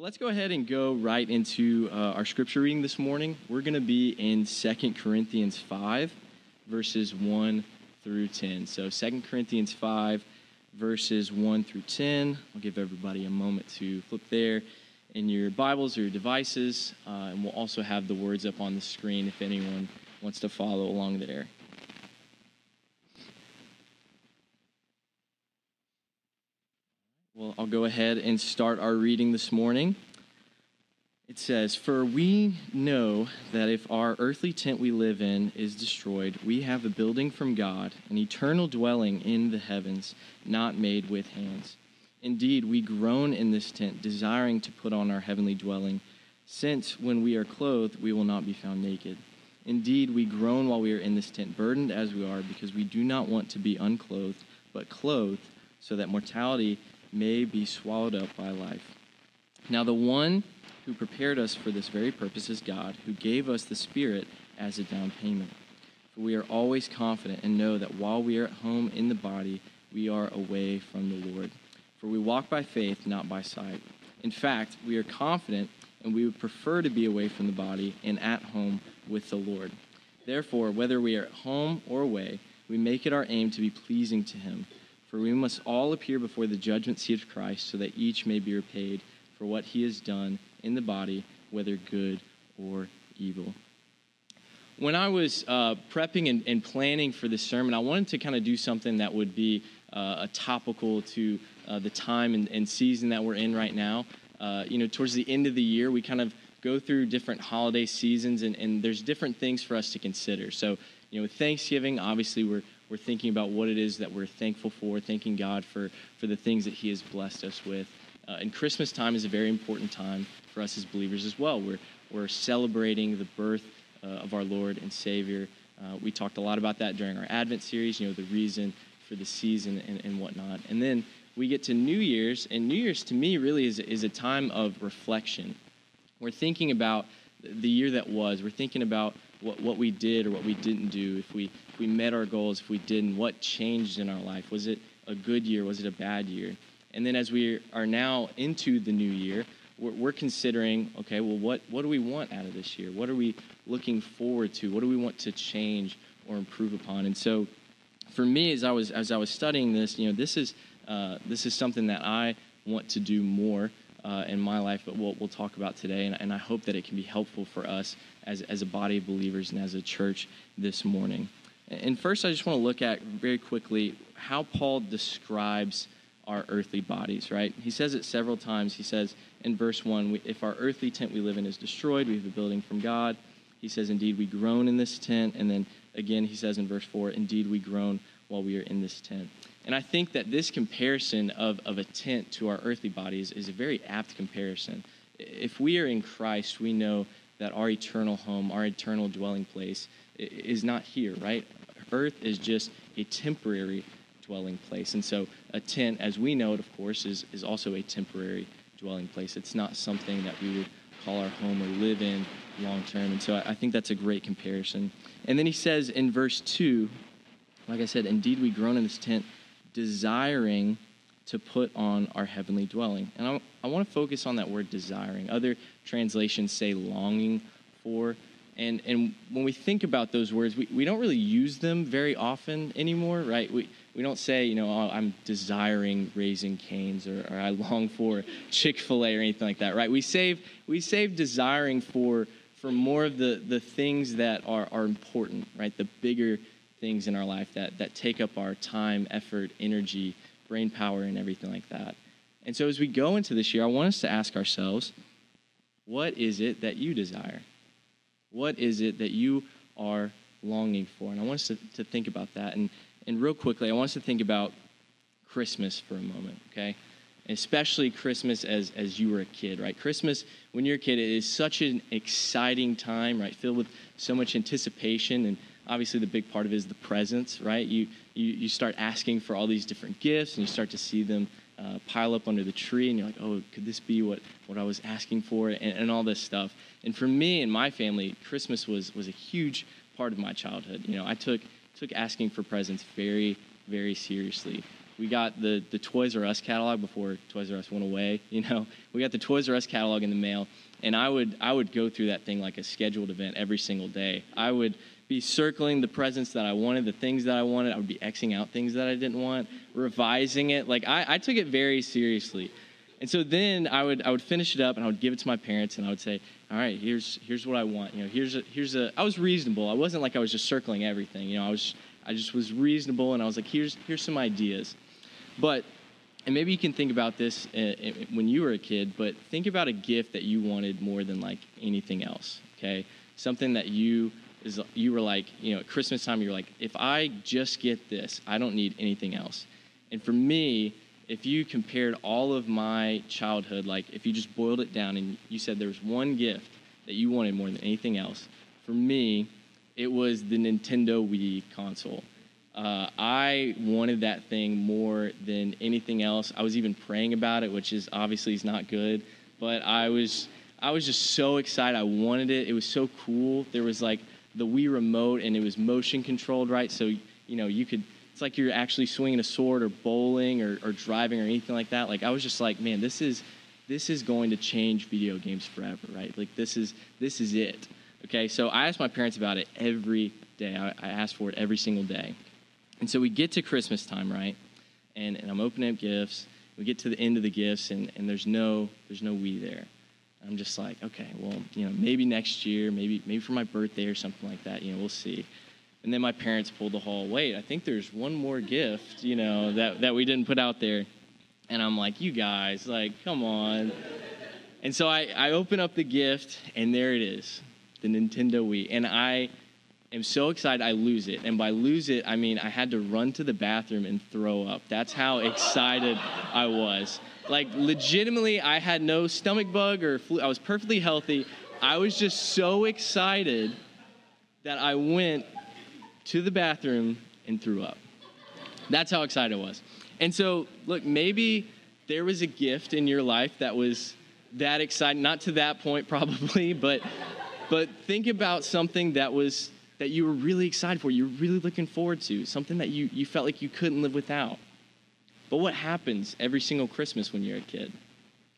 Well, let's go ahead and go right into uh, our scripture reading this morning. We're going to be in 2 Corinthians 5, verses 1 through 10. So, 2 Corinthians 5, verses 1 through 10. I'll give everybody a moment to flip there in your Bibles or your devices, uh, and we'll also have the words up on the screen if anyone wants to follow along there. Well, I'll go ahead and start our reading this morning. It says, For we know that if our earthly tent we live in is destroyed, we have a building from God, an eternal dwelling in the heavens, not made with hands. Indeed, we groan in this tent, desiring to put on our heavenly dwelling, since when we are clothed, we will not be found naked. Indeed, we groan while we are in this tent, burdened as we are, because we do not want to be unclothed, but clothed, so that mortality may be swallowed up by life. Now, the one who prepared us for this very purpose is God, who gave us the Spirit as a down payment. For we are always confident and know that while we are at home in the body, we are away from the Lord. For we walk by faith, not by sight. In fact, we are confident and we would prefer to be away from the body and at home with the Lord. Therefore, whether we are at home or away, we make it our aim to be pleasing to Him. For we must all appear before the judgment seat of Christ, so that each may be repaid for what he has done in the body, whether good or evil. When I was uh, prepping and, and, planning for this sermon, I wanted to kind of do something that would be uh, a topical to uh, the time and, and, season that we're in right now. Uh, you know, towards the end of the year, we kind of go through different holiday seasons, and, and there's different things for us to consider. So, you know, Thanksgiving, obviously, we're we're thinking about what it is that we're thankful for, thanking God for, for the things that He has blessed us with. Uh, and Christmas time is a very important time for us as believers as well. We're, we're celebrating the birth uh, of our Lord and Savior. Uh, we talked a lot about that during our Advent series, you know, the reason for the season and, and whatnot. And then we get to New Year's, and New Year's to me really is, is a time of reflection. We're thinking about the year that was, we're thinking about what, what we did or what we didn't do, if we, if we met our goals, if we didn't, what changed in our life. Was it a good year? Was it a bad year? And then as we are now into the new year, we're, we're considering, okay, well, what, what do we want out of this year? What are we looking forward to? What do we want to change or improve upon? And so for me, as I was, as I was studying this, you know, this is, uh, this is something that I want to do more uh, in my life, but we'll, we'll talk about today. And, and I hope that it can be helpful for us as, as a body of believers and as a church this morning. And first, I just want to look at very quickly how Paul describes our earthly bodies, right? He says it several times. He says in verse 1 if our earthly tent we live in is destroyed, we have a building from God. He says, Indeed, we groan in this tent. And then again, he says in verse 4, Indeed, we groan while we are in this tent. And I think that this comparison of, of a tent to our earthly bodies is a very apt comparison. If we are in Christ, we know that our eternal home, our eternal dwelling place, is not here, right? Earth is just a temporary dwelling place. And so a tent, as we know it, of course, is, is also a temporary dwelling place. It's not something that we would call our home or live in long term. And so I, I think that's a great comparison. And then he says in verse 2, like I said, indeed we groan in this tent desiring to put on our heavenly dwelling. And I, I want to focus on that word desiring. Other translations say longing for. And, and when we think about those words, we, we don't really use them very often anymore, right? We, we don't say, you know, oh, I'm desiring Raising Cane's or, or I long for Chick fil A or anything like that, right? We save, we save desiring for, for more of the, the things that are, are important, right? The bigger things in our life that, that take up our time, effort, energy, brain power, and everything like that. And so as we go into this year, I want us to ask ourselves what is it that you desire? What is it that you are longing for? And I want us to, to think about that. And, and real quickly, I want us to think about Christmas for a moment, okay? especially Christmas as, as you were a kid, right? Christmas, when you're a kid, it is such an exciting time, right? Filled with so much anticipation and obviously the big part of it is the presents, right? You, you, you start asking for all these different gifts and you start to see them uh, pile up under the tree and you're like, oh, could this be what, what I was asking for and, and all this stuff. And for me and my family, Christmas was, was a huge part of my childhood. You know, I took, took asking for presents very, very seriously. we got the, the Toys R Us catalog before Toys R Us went away. You know, we got the Toys R Us catalog in the mail, and I would I would go through that thing like a scheduled event every single day. I would be circling the presents that I wanted, the things that I wanted. I would be xing out things that I didn't want, revising it. Like I, I took it very seriously. And so then I would I would finish it up and I would give it to my parents and I would say, all right, here's here's what I want. You know, here's a here's a. I was reasonable. I wasn't like I was just circling everything. You know, I was I just was reasonable and I was like, here's here's some ideas. But and maybe you can think about this uh, uh, when you were a kid, but think about a gift that you wanted more than like anything else. Okay, something that you is you were like, you know, at Christmas time, you're like, if I just get this, I don't need anything else. And for me, if you compared all of my childhood, like if you just boiled it down and you said there was one gift that you wanted more than anything else, for me, it was the Nintendo Wii console. Uh, I wanted that thing more than anything else. I was even praying about it, which is obviously is not good, but I was I was just so excited. I wanted it. It was so cool. There was like the Wii remote, and it was motion controlled, right? So you know you could it's like you're actually swinging a sword or bowling or, or driving or anything like that. Like I was just like, man, this is this is going to change video games forever, right? Like this is this is it. Okay, so I asked my parents about it every day. I, I asked for it every single day. And so we get to Christmas time, right? And, and I'm opening up gifts. We get to the end of the gifts, and, and there's no there's no Wii there. I'm just like, okay, well, you know, maybe next year, maybe maybe for my birthday or something like that. You know, we'll see. And then my parents pulled the whole, wait, I think there's one more gift, you know, that, that we didn't put out there. And I'm like, you guys, like, come on. And so I, I open up the gift, and there it is, the Nintendo Wii. And I am so excited I lose it. And by lose it, I mean I had to run to the bathroom and throw up. That's how excited I was. Like, legitimately, I had no stomach bug or flu. I was perfectly healthy. I was just so excited that I went to the bathroom and threw up. That's how excited I was. And so, look, maybe there was a gift in your life that was that exciting, not to that point probably, but but think about something that was that you were really excited for, you were really looking forward to, something that you, you felt like you couldn't live without. But what happens every single Christmas when you're a kid?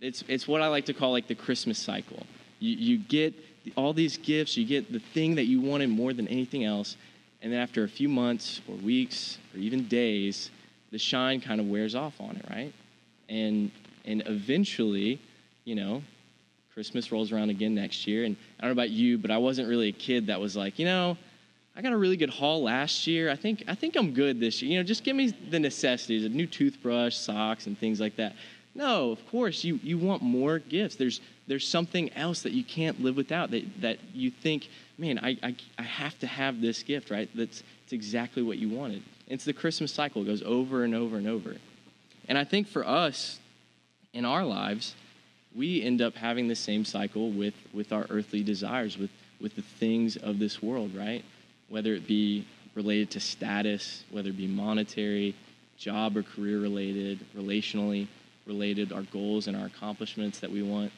It's, it's what I like to call like the Christmas cycle. You, you get all these gifts, you get the thing that you wanted more than anything else, and then after a few months or weeks or even days, the shine kind of wears off on it, right? And and eventually, you know, Christmas rolls around again next year. And I don't know about you, but I wasn't really a kid that was like, you know, I got a really good haul last year. I think I think I'm good this year. You know, just give me the necessities, a new toothbrush, socks, and things like that. No, of course you you want more gifts. There's there's something else that you can't live without that that you think man, I, I, I have to have this gift, right? That's it's exactly what you wanted. It's the Christmas cycle, it goes over and over and over. And I think for us in our lives, we end up having the same cycle with, with our earthly desires, with, with the things of this world, right? Whether it be related to status, whether it be monetary, job or career related, relationally related, our goals and our accomplishments that we want,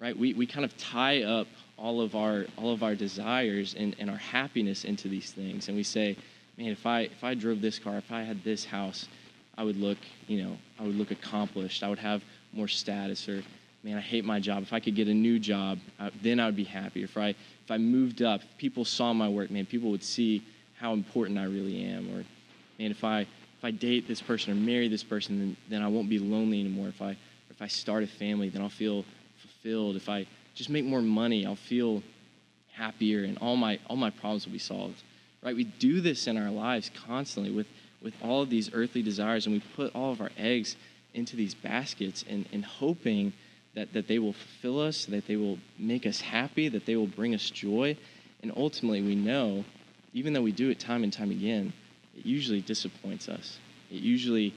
right? We, we kind of tie up all of our all of our desires and, and our happiness into these things and we say man if i if i drove this car if i had this house i would look you know i would look accomplished i would have more status or man i hate my job if i could get a new job uh, then i would be happy if i if i moved up if people saw my work man people would see how important i really am or man if i if i date this person or marry this person then, then i won't be lonely anymore if i if i start a family then i'll feel fulfilled if i just make more money. I'll feel happier and all my all my problems will be solved. Right? We do this in our lives constantly with with all of these earthly desires and we put all of our eggs into these baskets and, and hoping that, that they will fulfill us, that they will make us happy, that they will bring us joy. And ultimately we know, even though we do it time and time again, it usually disappoints us. It usually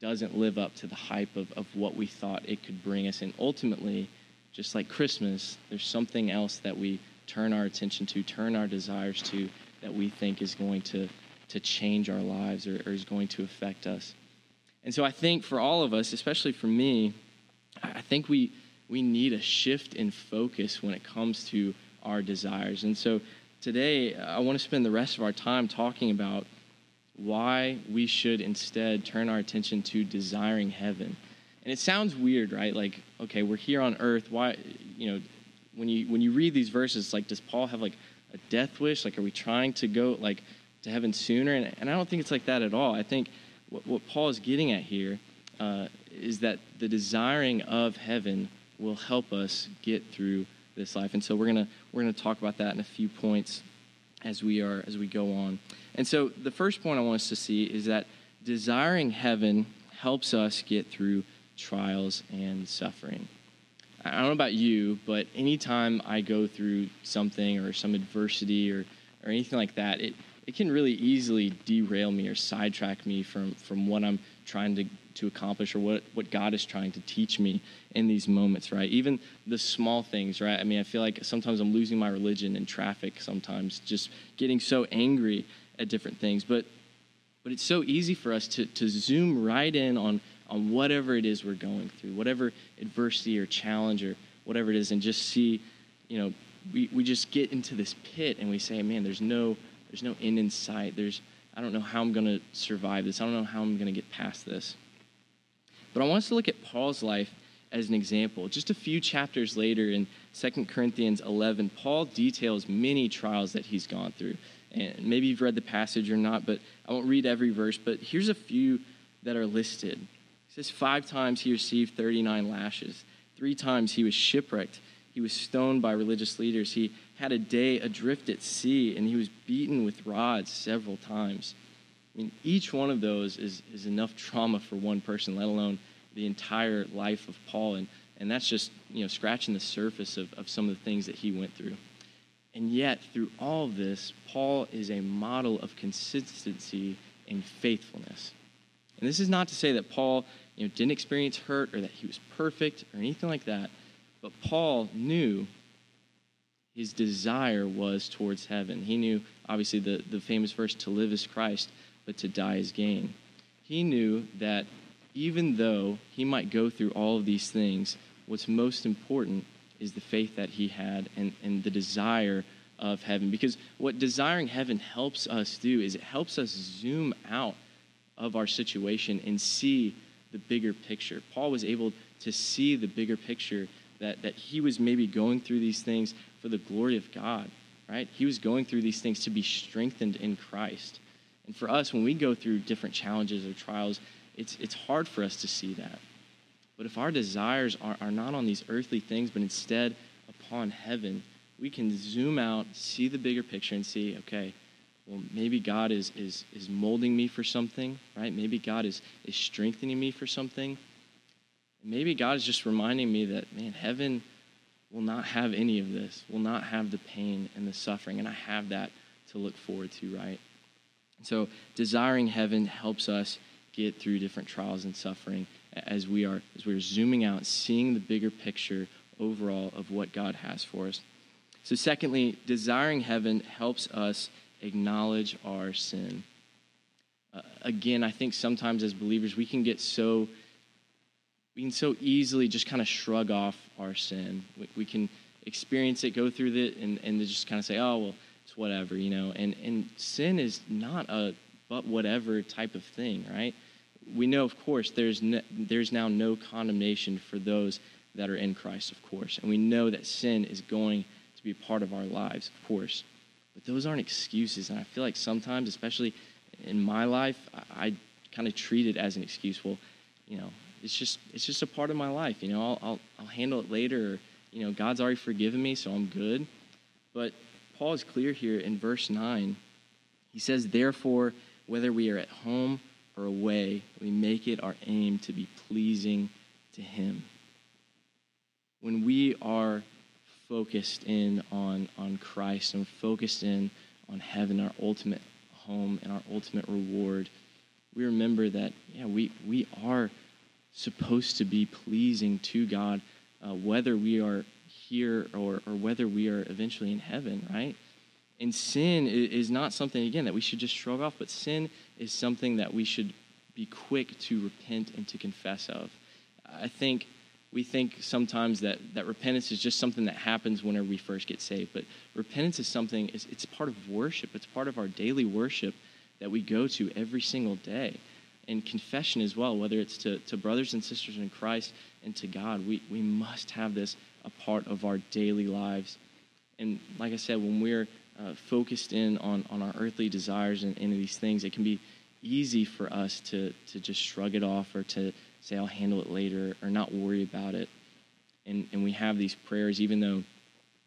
doesn't live up to the hype of, of what we thought it could bring us. And ultimately, just like Christmas, there's something else that we turn our attention to, turn our desires to, that we think is going to, to change our lives or, or is going to affect us. And so I think for all of us, especially for me, I think we, we need a shift in focus when it comes to our desires. And so today, I want to spend the rest of our time talking about why we should instead turn our attention to desiring heaven. And it sounds weird, right? Like, okay, we're here on earth. Why, you know, when you when you read these verses, like, does Paul have like a death wish? Like, are we trying to go like to heaven sooner? And, and I don't think it's like that at all. I think what, what Paul is getting at here uh, is that the desiring of heaven will help us get through this life. And so we're gonna we're gonna talk about that in a few points as we are as we go on. And so the first point I want us to see is that desiring heaven helps us get through trials and suffering. I don't know about you, but anytime I go through something or some adversity or, or anything like that, it, it can really easily derail me or sidetrack me from, from what I'm trying to, to accomplish or what, what God is trying to teach me in these moments, right? Even the small things, right? I mean, I feel like sometimes I'm losing my religion in traffic sometimes, just getting so angry at different things. But but it's so easy for us to, to zoom right in on, on whatever it is we're going through, whatever adversity or challenge or whatever it is, and just see, you know, we, we just get into this pit and we say, man, there's no there's no end in sight. There's I don't know how I'm gonna survive this. I don't know how I'm gonna get past this. But I want us to look at Paul's life as an example. Just a few chapters later in 2 Corinthians 11, Paul details many trials that he's gone through. And maybe you've read the passage or not, but I won't read every verse, but here's a few that are listed. It says, Five times he received 39 lashes, three times he was shipwrecked. He was stoned by religious leaders. He had a day adrift at sea, and he was beaten with rods several times. I mean, each one of those is, is enough trauma for one person, let alone the entire life of Paul. And, and that's just, you know, scratching the surface of, of some of the things that he went through. And yet, through all of this, Paul is a model of consistency and faithfulness. And this is not to say that Paul you know, didn't experience hurt or that he was perfect or anything like that, but Paul knew his desire was towards heaven. He knew, obviously, the, the famous verse, to live is Christ, but to die is gain. He knew that even though he might go through all of these things, what's most important is the faith that he had and, and the desire of heaven. Because what desiring heaven helps us do is it helps us zoom out of our situation and see the bigger picture. Paul was able to see the bigger picture that, that he was maybe going through these things for the glory of God, right? He was going through these things to be strengthened in Christ. And for us, when we go through different challenges or trials, it's, it's hard for us to see that. But if our desires are, are not on these earthly things, but instead upon heaven, we can zoom out, see the bigger picture, and see, okay, well, maybe God is, is, is molding me for something, right? Maybe God is, is strengthening me for something. Maybe God is just reminding me that, man, heaven will not have any of this, will not have the pain and the suffering, and I have that to look forward to, right? So, desiring heaven helps us get through different trials and suffering as we are as we are zooming out, seeing the bigger picture overall of what God has for us. So, secondly, desiring heaven helps us acknowledge our sin. Uh, again, I think sometimes as believers we can get so we can so easily just kind of shrug off our sin. We, we can experience it, go through it, and, and just kind of say, oh, well, it's whatever, you know. And, and sin is not a but whatever type of thing, right? We know, of course, there's, no, there's now no condemnation for those that are in Christ, of course. And we know that sin is going to be part of our lives, of course. But those aren't excuses. And I feel like sometimes, especially in my life, I, I kind of treat it as an excuse. Well, you know, it's just it's just a part of my life. You know, I'll, I'll, I'll handle it later. Or, you know, God's already forgiven me, so I'm good. But Paul is clear here in verse 9. He says, Therefore, whether we are at home or away, we make it our aim to be pleasing to Him. When we are focused in on, on Christ and focused in on heaven, our ultimate home and our ultimate reward, we remember that, yeah, we, we are supposed to be pleasing to God, uh, whether we are here or, or whether we are eventually in heaven, right? And sin is not something, again, that we should just shrug off, but sin is something that we should be quick to repent and to confess of. I think we think sometimes that, that repentance is just something that happens whenever we first get saved, but repentance is something, it's, it's part of worship, it's part of our daily worship that we go to every single day. And confession as well, whether it's to, to brothers and sisters in Christ and to God, we, we must have this a part of our daily lives. And like I said, when we're uh, focused in on, on our earthly desires and, and these things, it can be easy for us to, to just shrug it off or to say, I'll handle it later or not worry about it. And, and we have these prayers, even though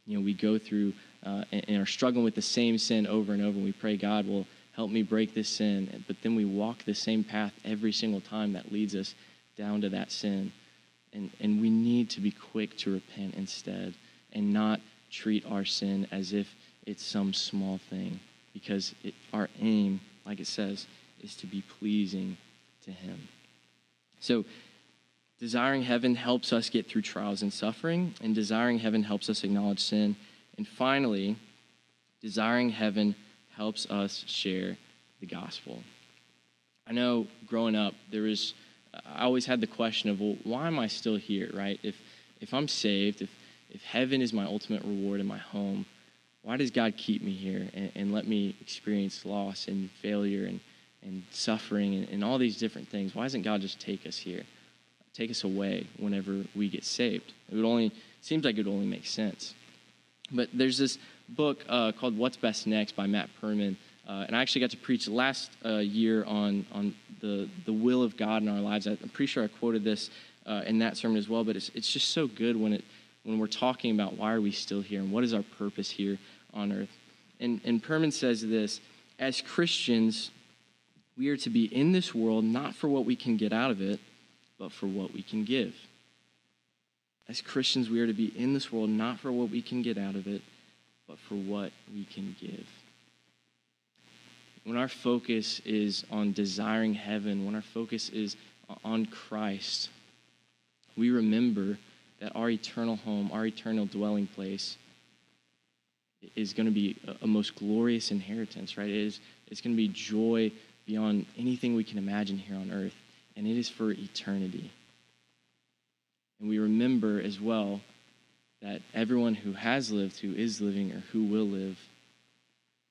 you know, we go through uh, and, and, are struggling with the same sin over and over, and we pray, God will help me break this sin. But then we walk the same path every single time that leads us down to that sin. And, and we need to be quick to repent instead and not treat our sin as if it's some small thing because it, our aim, like it says, is to be pleasing to Him. So, desiring heaven helps us get through trials and suffering, and desiring heaven helps us acknowledge sin. And finally, desiring heaven helps us share the gospel. I know growing up, there was, I always had the question of, well, why am I still here, right? If, if I'm saved, if, if heaven is my ultimate reward in my home, why does God keep me here and, and let me experience loss and failure and, and suffering and, and all these different things? Why doesn't God just take us here, take us away whenever we get saved? It would only seems like it would only make sense. But there's this book uh, called What's Best Next by Matt Perman. Uh, and I actually got to preach last uh, year on, on the, the will of God in our lives. I'm pretty sure I quoted this uh, in that sermon as well, but it's, it's just so good when, it, when we're talking about why are we still here and what is our purpose here on earth. And, and Perman says this As Christians, we are to be in this world not for what we can get out of it, but for what we can give. As Christians, we are to be in this world not for what we can get out of it, but for what we can give. When our focus is on desiring heaven, when our focus is on Christ, we remember that our eternal home, our eternal dwelling place, is going to be a, most glorious inheritance, right? It is, it's going to be joy beyond anything we can imagine here on earth, and it is for eternity. And we remember as well that everyone who has lived, who is living, or who will live,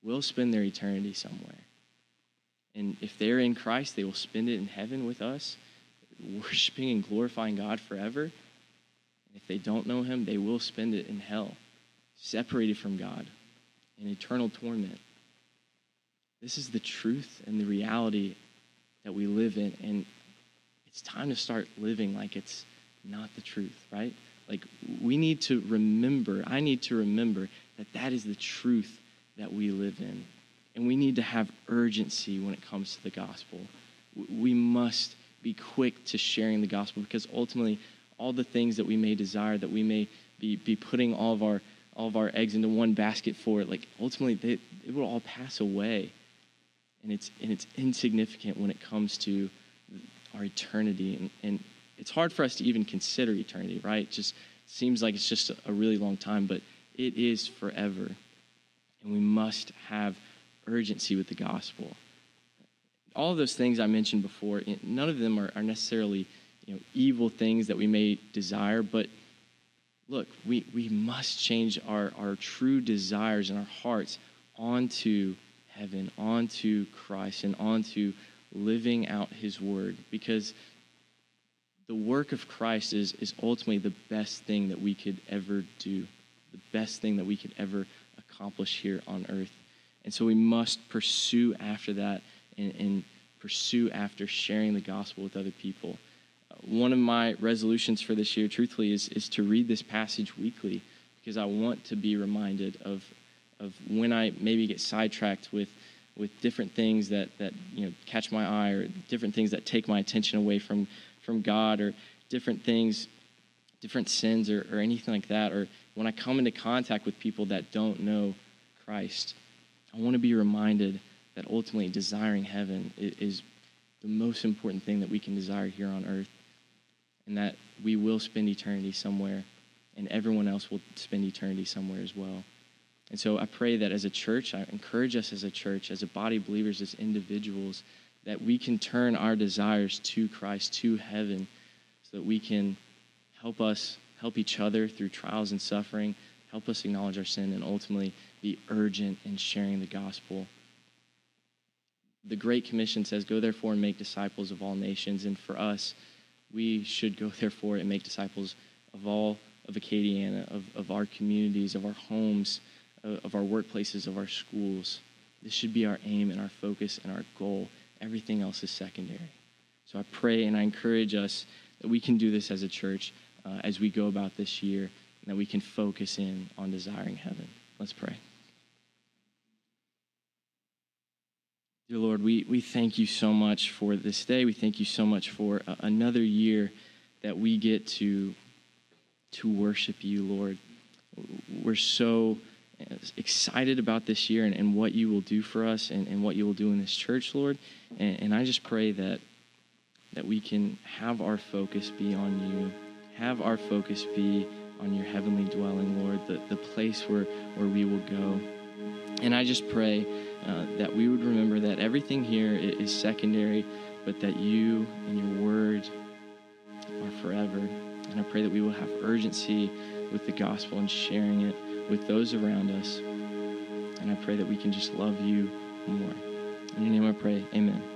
will spend their eternity somewhere. And if they're in Christ, they will spend it in heaven with us, worshiping and glorifying God forever. If they don't know Him, they will spend it in hell separated from God in eternal torment. This is the truth and the reality that we live in. And it's time to start living like it's not the truth, right? Like, we need to remember, I need to remember that that is the truth that we live in. And we need to have urgency when it comes to the gospel. We must be quick to sharing the gospel because ultimately, all the things that we may desire, that we may be, be putting all of our all of our eggs into one basket for it, like ultimately they, it will all pass away. And it's, and it's insignificant when it comes to our eternity. And, and it's hard for us to even consider eternity, right? It just seems like it's just a really long time, but it is forever. And we must have urgency with the gospel. All of those things I mentioned before, none of them are, are necessarily you know, evil things that we may desire, but look, we, we must change our, our true desires and our hearts onto heaven, onto Christ, and onto living out his word. Because the work of Christ is, is ultimately the best thing that we could ever do, the best thing that we could ever accomplish here on earth. And so we must pursue after that and, and pursue after sharing the gospel with other people uh, one of my resolutions for this year, truthfully, is, is to read this passage weekly because I want to be reminded of, of when I maybe get sidetracked with, with different things that, that you know, catch my eye or different things that take my attention away from, from God or different things, different sins or, or anything like that. Or when I come into contact with people that don't know Christ, I want to be reminded that ultimately desiring heaven is the most important thing that we can desire here on earth and that we will spend eternity somewhere, and everyone else will spend eternity somewhere as well. And so I pray that as a church, I encourage us as a church, as a body of believers, as individuals, that we can turn our desires to Christ, to heaven, so that we can help us, help each other through trials and suffering, help us acknowledge our sin, and ultimately be urgent in sharing the gospel. the Great Commission says, Go therefore and make disciples of all nations. And for us, we should go therefore and make disciples of all of Acadiana, of, of our communities, of our homes, of, of our workplaces, of our schools. This should be our aim and our focus and our goal. Everything else is secondary. So I pray and I encourage us that we can do this as a church uh, as we go about this year, and that we can focus in on desiring heaven. Let's pray. Dear Lord, we, we thank you so much for this day. We thank you so much for uh, another year that we get to, to worship you, Lord. We're so excited about this year and, and what you will do for us and, and what you will do in this church, Lord. And, and I just pray that, that we can have our focus be on you, have our focus be on your heavenly dwelling, Lord, the, the place where, where we will go. And I just pray uh, that we would remember that everything here is secondary, but that you and your word are forever. And I pray that we will have urgency with the gospel and sharing it with those around us. And I pray that we can just love you more. In your name I pray, amen.